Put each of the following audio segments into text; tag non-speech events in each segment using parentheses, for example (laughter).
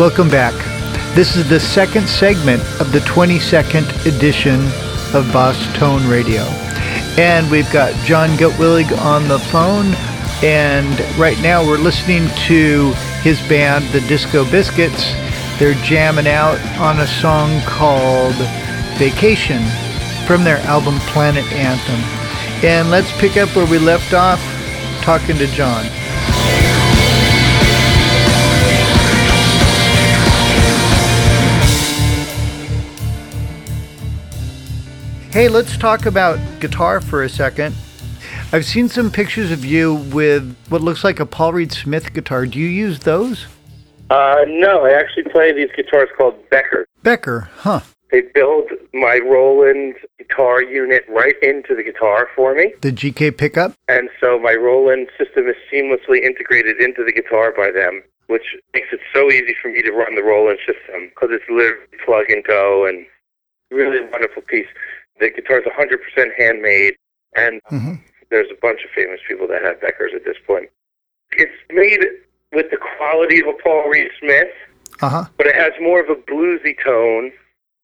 Welcome back. This is the second segment of the 22nd edition of Boss Tone Radio. And we've got Jon Gutwillig on the phone. And right now we're listening to his band, the Disco Biscuits. They're jamming out on a song called Vacation from their album Planet Anthem. And let's pick up where we left off talking to Jon. Hey, let's talk about guitar for a second. I've seen some pictures of you with what looks like a Paul Reed Smith guitar. Do you use those? Uh, no, I actually play these guitars called Becker. Becker, huh? They build my Roland guitar unit right into the guitar for me. The GK pickup? And so my Roland system is seamlessly integrated into the guitar by them, which makes it so easy for me to run the Roland system because it's literally plug and go and really wonderful piece. The guitar is 100% handmade, and mm-hmm. there's a bunch of famous people that have Beckers at this point. It's made with the quality of a Paul Reed Smith, uh-huh. but it has more of a bluesy tone.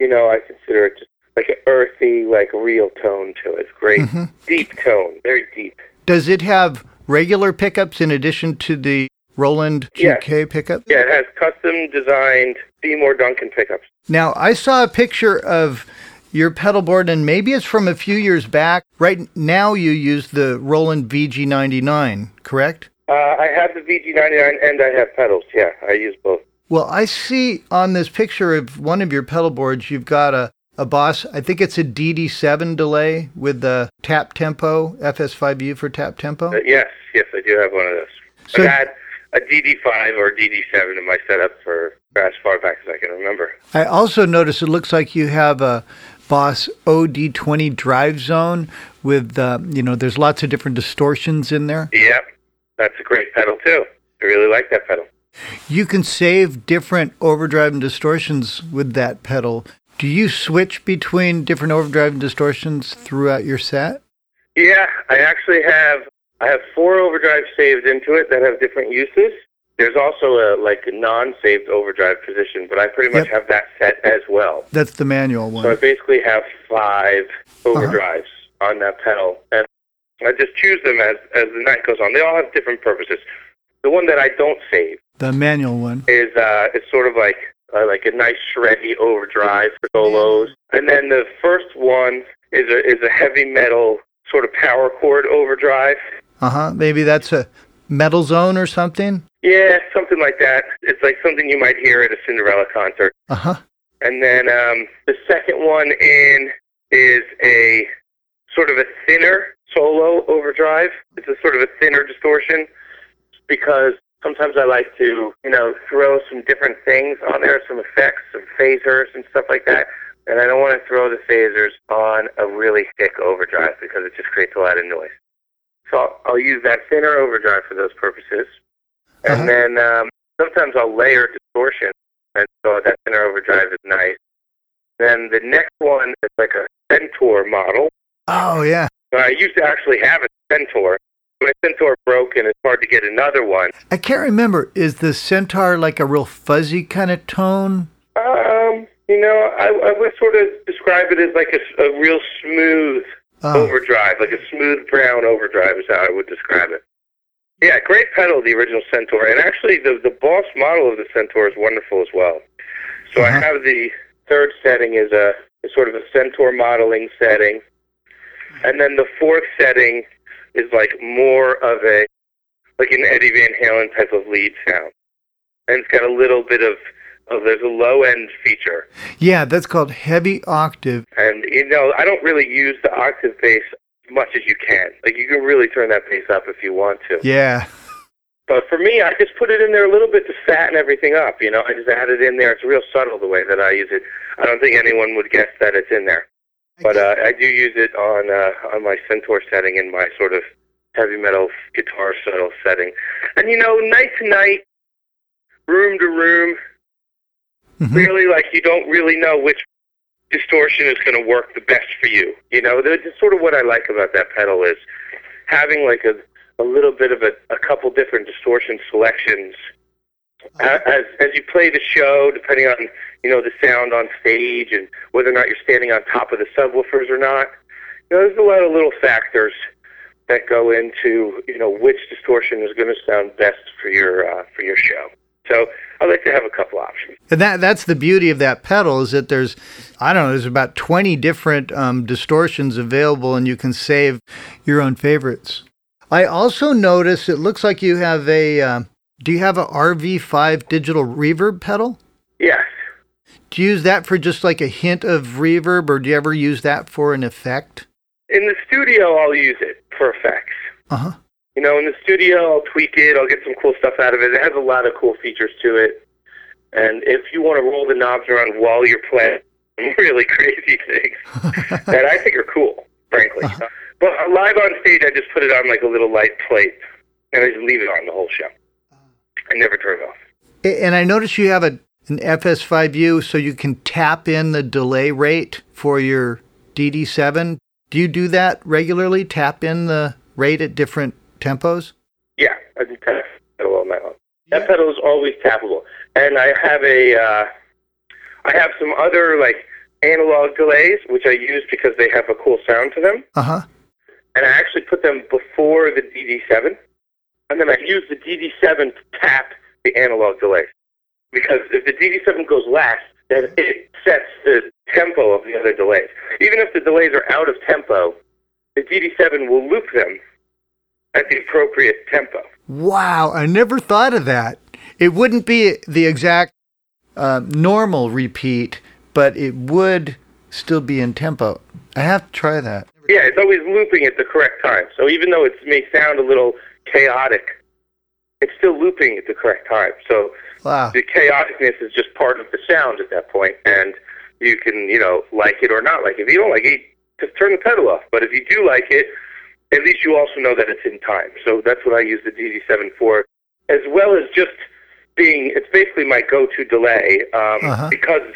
You know, I consider it just like an earthy, like real tone to it. It's great, mm-hmm. deep tone, very deep. Does it have regular pickups in addition to the Roland GK yes. pickup? Yeah, it has custom designed Seymour Duncan pickups. Now, I saw a picture of your pedal board, and maybe it's from a few years back. Right now, you use the Roland VG99, correct? Uh, I have the VG99 and I have pedals. Yeah, I use both. Well, I see on this picture of one of your pedal boards, you've got a, a Boss, I think it's a DD7 delay with the tap tempo, FS5U for tap tempo. Uh, yes, yes, I do have one of those. So, I've had a DD5 or DD7 in my setup for as far back as I can remember. I also notice it looks like you have a Boss OD20 drive zone with, uh, you know, there's lots of different distortions in there. Yep, that's a great pedal too. I really like that pedal. You can save different overdrive and distortions with that pedal. Do you switch between different overdrive and distortions throughout your set? Yeah, I actually have I have four overdrives saved into it that have different uses. There's also a like non-saved overdrive position, but I pretty much yep. have that set as well. That's the manual one. So I basically have five overdrives uh-huh. on that pedal, and I just choose them as as the night goes on. They all have different purposes. The one that I don't save, the manual one, is uh, it's sort of like uh, like a nice shreddy overdrive for solos, and then the first one is a is a heavy metal sort of power chord overdrive. Uh huh. Maybe that's a metal zone or something. Yeah, something like that. It's like something you might hear at a Cinderella concert. Uh huh. And then um, the second one in is a sort of a thinner solo overdrive. It's a sort of a thinner distortion because sometimes I like to, you know, throw some different things on there, some effects, some phasers and stuff like that. And I don't want to throw the phasers on a really thick overdrive because it just creates a lot of noise. So I'll, I'll use that thinner overdrive for those purposes. And uh-huh. then um, sometimes I'll layer distortion, and so that thinner overdrive is nice. Then the next one is like a Centaur model. Oh, yeah. I used to actually have a Centaur. My Centaur broke, and it's hard to get another one. I can't remember. Is the Centaur like a real fuzzy kind of tone? Um, you know, I, I would sort of describe it as like a, a real smooth oh. overdrive, like a smooth brown overdrive is how I would describe it. Yeah, great pedal, the original Centaur, and actually the the Boss model of the Centaur is wonderful as well. So uh-huh. I have the third setting is a is sort of a Centaur modeling setting, and then the fourth setting is like more of a like an Eddie Van Halen type of lead sound, and it's got a little bit of Oh, there's a low end feature. Yeah, that's called heavy octave. And you know, I don't really use the octave bass as much as you can. Like you can really turn that bass up if you want to. Yeah. But for me, I just put it in there a little bit to fatten everything up. You know, I just add it in there. It's real subtle the way that I use it. I don't think anyone would guess that it's in there. But uh, I do use it on uh, on my Centaur setting in my sort of heavy metal guitar solo setting. And you know, night to night, room to room, Mm-hmm. Really, like you don't really know which distortion is going to work the best for you. You know, that's sort of what I like about that pedal is having like a a little bit of a, a couple different distortion selections As as you play the show, depending on you know the sound on stage and whether or not you're standing on top of the subwoofers or not, you know, there's a lot of little factors that go into you know which distortion is going to sound best for your uh, for your show. So I like to have a couple options. And that that's the beauty of that pedal is that there's I don't know there's about 20 different um, distortions available and you can save your own favorites. I also notice it looks like you have a uh, do you have a RV5 digital reverb pedal? Yes. Do you use that for just like a hint of reverb or do you ever use that for an effect? In the studio I'll use it for effects. Uh-huh. You know, in the studio, I'll tweak it. I'll get some cool stuff out of it. It has a lot of cool features to it. And if you want to roll the knobs around while you're playing (laughs) really crazy things (laughs) that I think are cool, frankly. Uh-huh. But live on stage, I just put it on like a little light plate, and I just leave it on the whole show. I never turn it off. And I notice you have a an FS5U, so you can tap in the delay rate for your DD7. Do you do that regularly? Tap in the rate at different tempos? Yeah, I do tap pedal all night long. That pedal is always tappable, and I have a, uh, I have some other like analog delays which I use because they have a cool sound to them. Uh huh. And I actually put them before the DD7, and then I use the DD7 to tap the analog delay. Because if the DD7 goes last, then it sets the tempo of the other delays. Even if the delays are out of tempo, the DD7 will loop them at the appropriate tempo. Wow, I never thought of that. It wouldn't be the exact uh, normal repeat, but it would still be in tempo. I have to try that. Yeah, it's always looping at the correct time. So even though it may sound a little chaotic, it's still looping at the correct time. So wow. the chaoticness is just part of the sound at that point, and you can, you know, like it or not like it. If you don't like it, just turn the pedal off. But if you do like it, at least you also know that it's in time. So that's what I use the DD7 for, as well as just being, it's basically my go-to delay um, uh-huh. because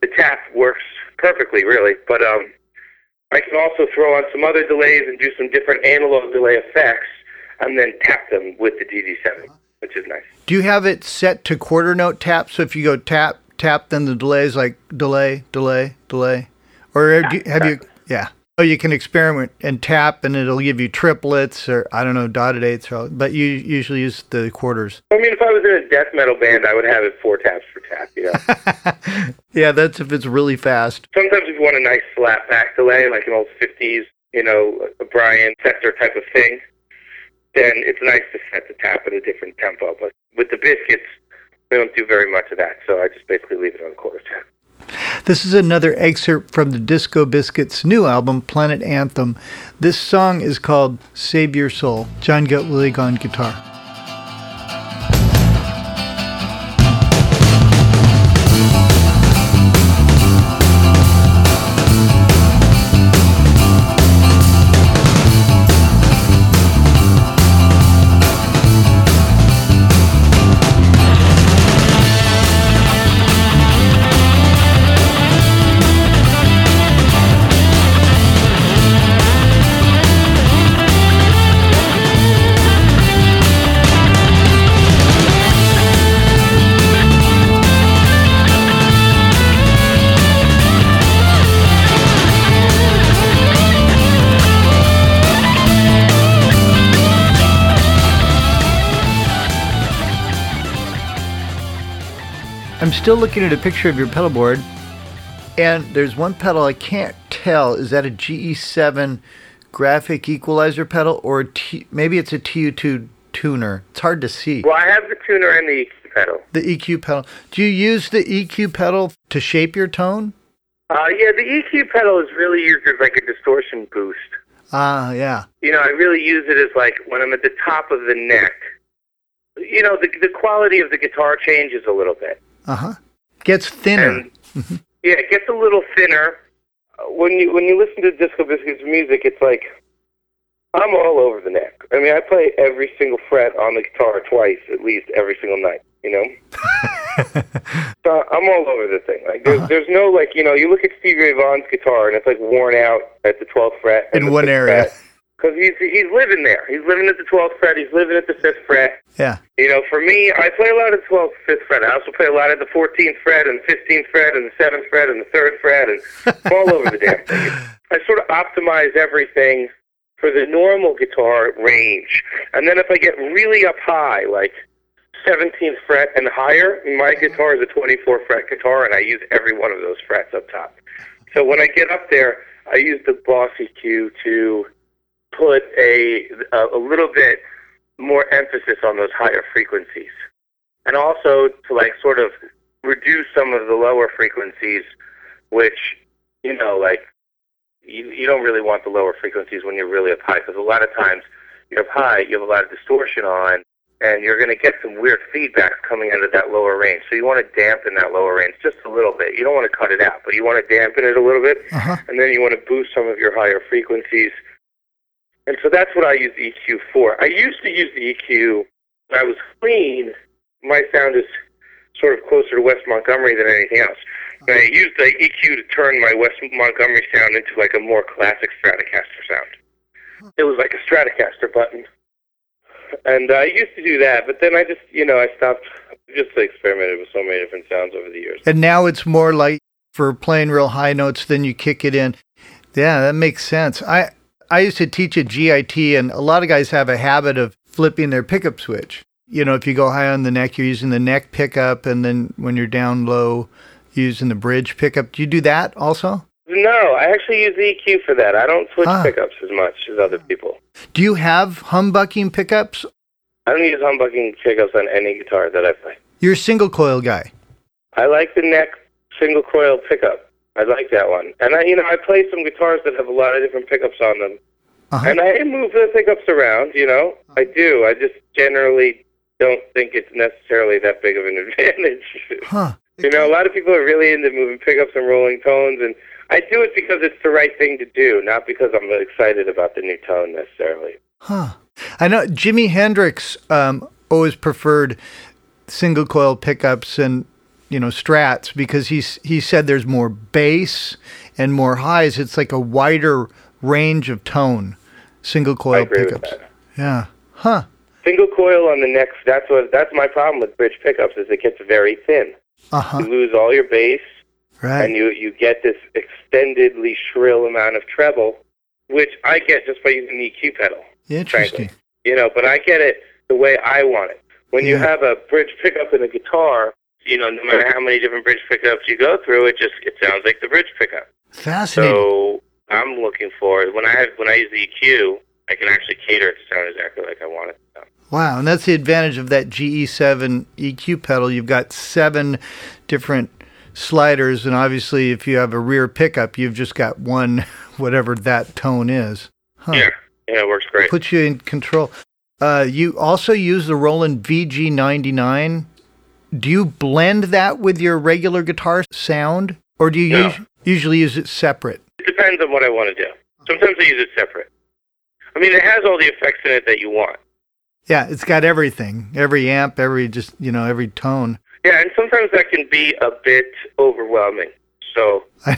the tap works perfectly, really. But um, I can also throw on some other delays and do some different analog delay effects and then tap them with the DD7, which is nice. Do you have it set to quarter note tap? So if you go tap, tap, then the delay is like delay, delay, delay? Or yeah, have exactly. you, yeah. Oh, you can experiment and tap, and it'll give you triplets or I don't know dotted eighths, or, but you usually use the quarters. I mean, if I was in a death metal band, I would have it four taps for tap. You (laughs) know. yeah, that's if it's really fast. Sometimes if you want a nice slap back delay, like an old '50s, you know, Brian Setzer type of thing, then it's nice to set the tap at a different tempo. But with the biscuits, we don't do very much of that, so I just basically leave it on quarter tap. This is another excerpt from the Disco Biscuits' new album, Planet Anthem. This song is called Save Your Soul. Jon Gutwillig on guitar. I'm still looking at a picture of your pedal board, and there's one pedal I can't tell. Is that a GE7 graphic equalizer pedal, or T, maybe it's a TU2 tuner? It's hard to see. Well, I have the tuner and the EQ pedal. The EQ pedal. Do you use the EQ pedal to shape your tone? Uh, yeah, the EQ pedal is really used as like a distortion boost. Ah, uh, yeah. You know, I really use it as like when I'm at the top of the neck. You know, the the quality of the guitar changes a little bit. Uh huh. Gets thinner. And, yeah, it gets a little thinner. When you when you listen to Disco Biscuits music, it's like I'm all over the neck. I mean, I play every single fret on the guitar twice at least every single night. You know, (laughs) so I'm all over the thing. Like there's uh-huh. there's no like you know you look at Stevie Ray Vaughan's guitar and it's like worn out at the 12th fret in one area. Fret because he's he's living there. He's living at the 12th fret. He's living at the fifth fret. Yeah. You know, for me, I play a lot of the 12th, 5th fret. I also play a lot of the 14th fret and 15th fret and the 7th fret and the 3rd fret and (laughs) all over the damn thing. I sort of optimize everything for the normal guitar range. And then if I get really up high, like 17th fret and higher, my guitar is a 24 fret guitar and I use every one of those frets up top. So when I get up there, I use the Boss EQ to put a, a, little bit more emphasis on those higher frequencies. And also to like sort of reduce some of the lower frequencies, which, you know, like you, you don't really want the lower frequencies when you're really up high because a lot of times you're up high, you have a lot of distortion on, and you're going to get some weird feedback coming out of that lower range. So you want to dampen that lower range just a little bit. You don't want to cut it out, but you want to dampen it a little bit, Uh-huh. and then you want to boost some of your higher frequencies. And so that's what I use the EQ for. I used to use the EQ when I was clean. My sound is sort of closer to Wes Montgomery than anything else. And I used the EQ to turn my Wes Montgomery sound into like a more classic Stratocaster sound. It was like a Stratocaster button. And I used to do that, but then I just, you know, I stopped. Just experimented with so many different sounds over the years. And now it's more like for playing real high notes, then you kick it in. Yeah, that makes sense. I I used to teach at GIT, and a lot of guys have a habit of flipping their pickup switch. You know, if you go high on the neck, you're using the neck pickup, and then when you're down low, using the bridge pickup. Do you do that also? No, I actually use the EQ for that. I don't switch Ah. pickups as much as other people. Do you have humbucking pickups? I don't use humbucking pickups on any guitar that I play. You're a single coil guy. I like the neck single coil pickup. I like that one. And I, you know, I play some guitars that have a lot of different pickups on them. Uh-huh. And I move the pickups around, you know. I do. I just generally don't think it's necessarily that big of an (laughs) advantage. Huh. you know, a lot of people are really into moving pickups and rolling tones, and I do it because it's the right thing to do, not because I'm excited about the new tone necessarily. Huh. I know Jimi Hendrix um, always preferred single coil pickups and you know strats because he's he said there's more bass and more highs. It's like a wider range of tone. Single coil pickups. Yeah. Huh. Single coil on the neck. That's what. That's my problem with bridge pickups. Is it gets very thin. Uh huh. You lose all your bass, Right. and you you get this extendedly shrill amount of treble, which I get just by using the EQ pedal. Interesting. You know, but I get it the way I want it. When you have a bridge pickup in a guitar, you know, no matter how many different bridge pickups you go through, it just it sounds like the bridge pickup. Fascinating. So I'm looking for when I have when I use the EQ, I can actually cater it to sound exactly like I want it to sound. Wow, and that's the advantage of that GE7 EQ pedal. You've got seven different sliders, and obviously, if you have a rear pickup, you've just got one, (laughs) whatever that tone is. Huh. Yeah, yeah, it works great. Puts you in control. Uh, you also use the Roland VG99. Do you blend that with your regular guitar sound, or do you No. us- usually use it separate? It depends on what I want to do. Sometimes I use it separate. I mean, it has all the effects in it that you want. Yeah, it's got everything, every amp, every just you know every tone. Yeah, and sometimes that can be a bit overwhelming. So, (laughs) I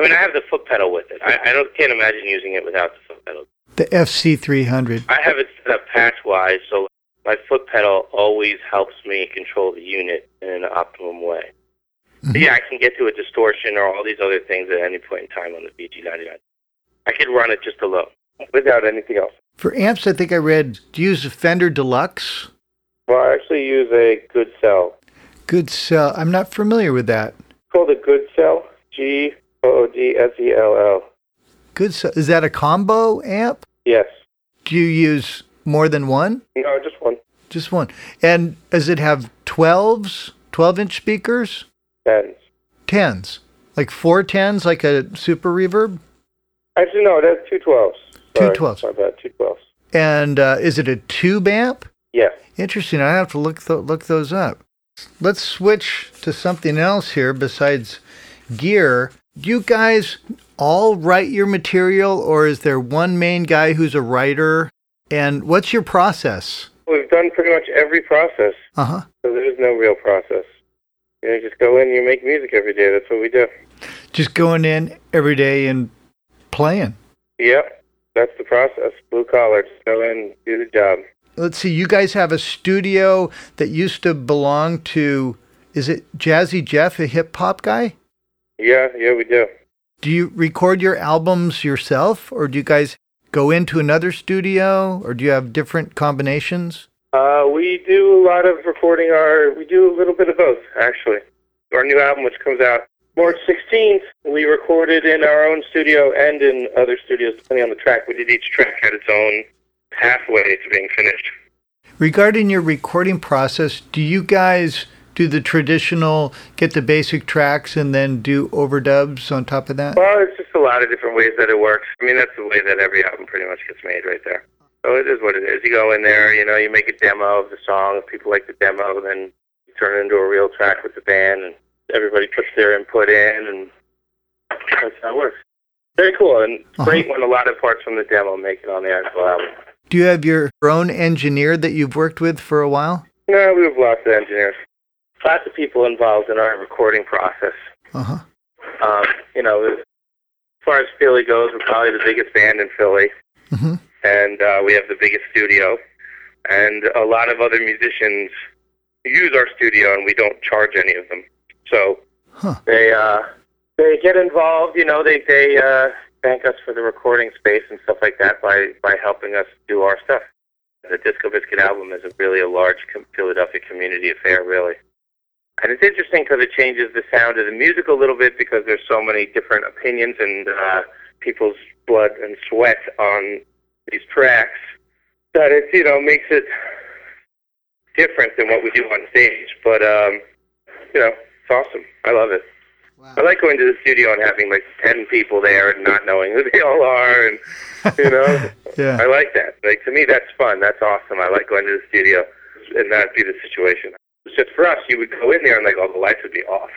mean, I have the foot pedal with it. I, I don't can't imagine using it without the foot pedal. The FC300. I have it set up patch-wise, so my foot pedal always helps me control the unit in an optimum way. But mm-hmm. yeah, I can get to a distortion or all these other things at any point in time on the VG99. I could run it just alone without anything else. For amps, I think I read, do you use a Fender Deluxe? Well, I actually use a good cell. Goodsell. I'm not familiar with that. It's called a Goodsell. G O O D S E L L. Goodsell. Is that a combo amp? Yes. Do you use more than one? No, just one. Just one. And does it have 12s, 12 inch speakers? Tens. 10s? Like four 10s, like a super reverb? Actually, no, it has two twelves. Two 12s. My bad, two twelves. And uh, is it a tube amp? Yes. Interesting. I have to look th- look those up. Let's switch to something else here besides gear. Do you guys all write your material, or is there one main guy who's a writer? And what's your process? We've done pretty much every process, Uh huh. so there is no real process. You know, just go in and you make music every day. That's what we do. Just going in every day and playing. Yep. that's the process. Blue collar, just go in, do the job. Let's see. You guys have a studio that used to belong to. Is it Jazzy Jeff, a hip hop guy? Yeah, yeah, we do. Do you record your albums yourself, or do you guys go into another studio, or do you have different combinations? Uh, we do a lot of recording. Our we do a little bit of both, actually. Our new album, which comes out March 16th, we recorded in our own studio and in other studios, depending on the track. We did each track had its own pathway to being finished. Regarding your recording process, do you guys do the traditional get the basic tracks and then do overdubs on top of that? Well, it's just a lot of different ways that it works. I mean, that's the way that every album pretty much gets made right there. So it is what it is. You go in there, you know, you make a demo of the song. If people like the demo, then you turn it into a real track with the band, and everybody puts their input in, and that's how it works. Very cool, and Uh-huh. great when a lot of parts from the demo make it on the actual album. Do you have your own engineer that you've worked with for a while? No, we have lots of engineers, lots of people involved in our recording process. Uh huh. Um, you know, as far as Philly goes, we're probably the biggest band in Philly, hmm and uh, we have the biggest studio. And a lot of other musicians use our studio, and we don't charge any of them. So Huh. they uh, they get involved. You know, they they uh, thank us for the recording space and stuff like that by by helping us do our stuff. The Disco Biscuit album is a really a large com- Philadelphia community affair, really. And it's interesting because it changes the sound of the music a little bit because there's so many different opinions and uh, people's blood and sweat on these tracks that it you know makes it different than what we do on stage. But um, you know, it's awesome. I love it. I like going to the studio and having like ten people there and not knowing who they all are, and you know, (laughs) Yeah. I like that. Like to me, that's fun. That's awesome. I like going to the studio and that be the situation. Just for us, you would go in there and like all the lights would be off.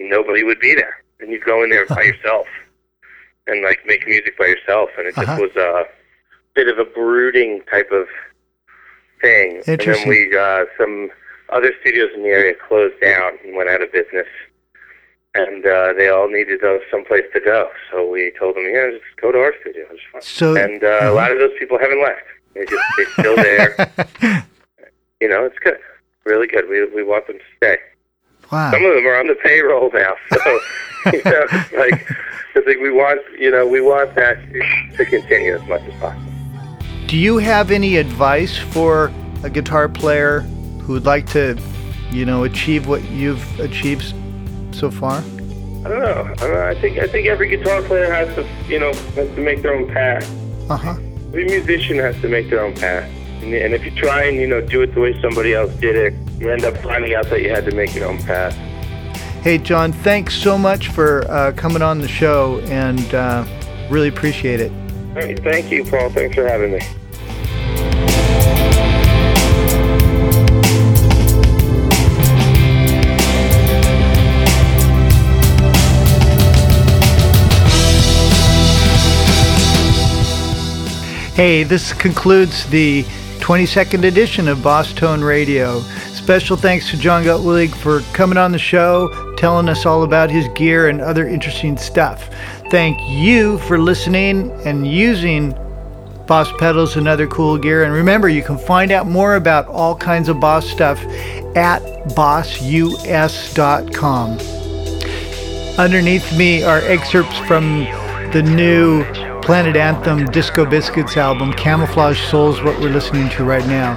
Nobody would be there, and you'd go in there by (laughs) yourself and like make music by yourself, and it just Uh-huh. was a bit of a brooding type of thing. And then we uh, some other studios in the area closed down and went out of business and uh, they all needed uh, someplace to go. So we told them, yeah, just go to our studio. It's fine. So- and uh, a lot of those people haven't left. They just they're still there. (laughs) you know, it's good, really good. We we want them to stay. wow. Some of them are on the payroll now, so (laughs) you know, like it's like we want you know we want that to continue as much as possible. Do you have any advice for a guitar player who would like to, you know, achieve what you've achieved so far? I don't know. I, don't know. I think I think every guitar player has to you know has to make their own path. Uh huh. Every musician has to make their own path. And, and if you try and, you know, do it the way somebody else did it, you end up finding out that you had to make your own path. Hey, Jon, thanks so much for uh, coming on the show and uh, really appreciate it. Hey, thank you, Paul. Thanks for having me. Hey, this concludes the 22nd edition of Boss Tone Radio. Special thanks to Jon Gutwillig for coming on the show, telling us all about his gear and other interesting stuff. Thank you for listening and using Boss pedals and other cool gear. And remember, you can find out more about all kinds of Boss stuff at bossus.com. Underneath me are excerpts from the new Planet Anthem Disco Biscuits album, Camouflage Souls, what we're listening to right now.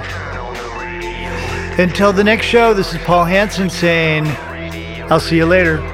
Until the next show, this is Paul Hansen saying, I'll see you later.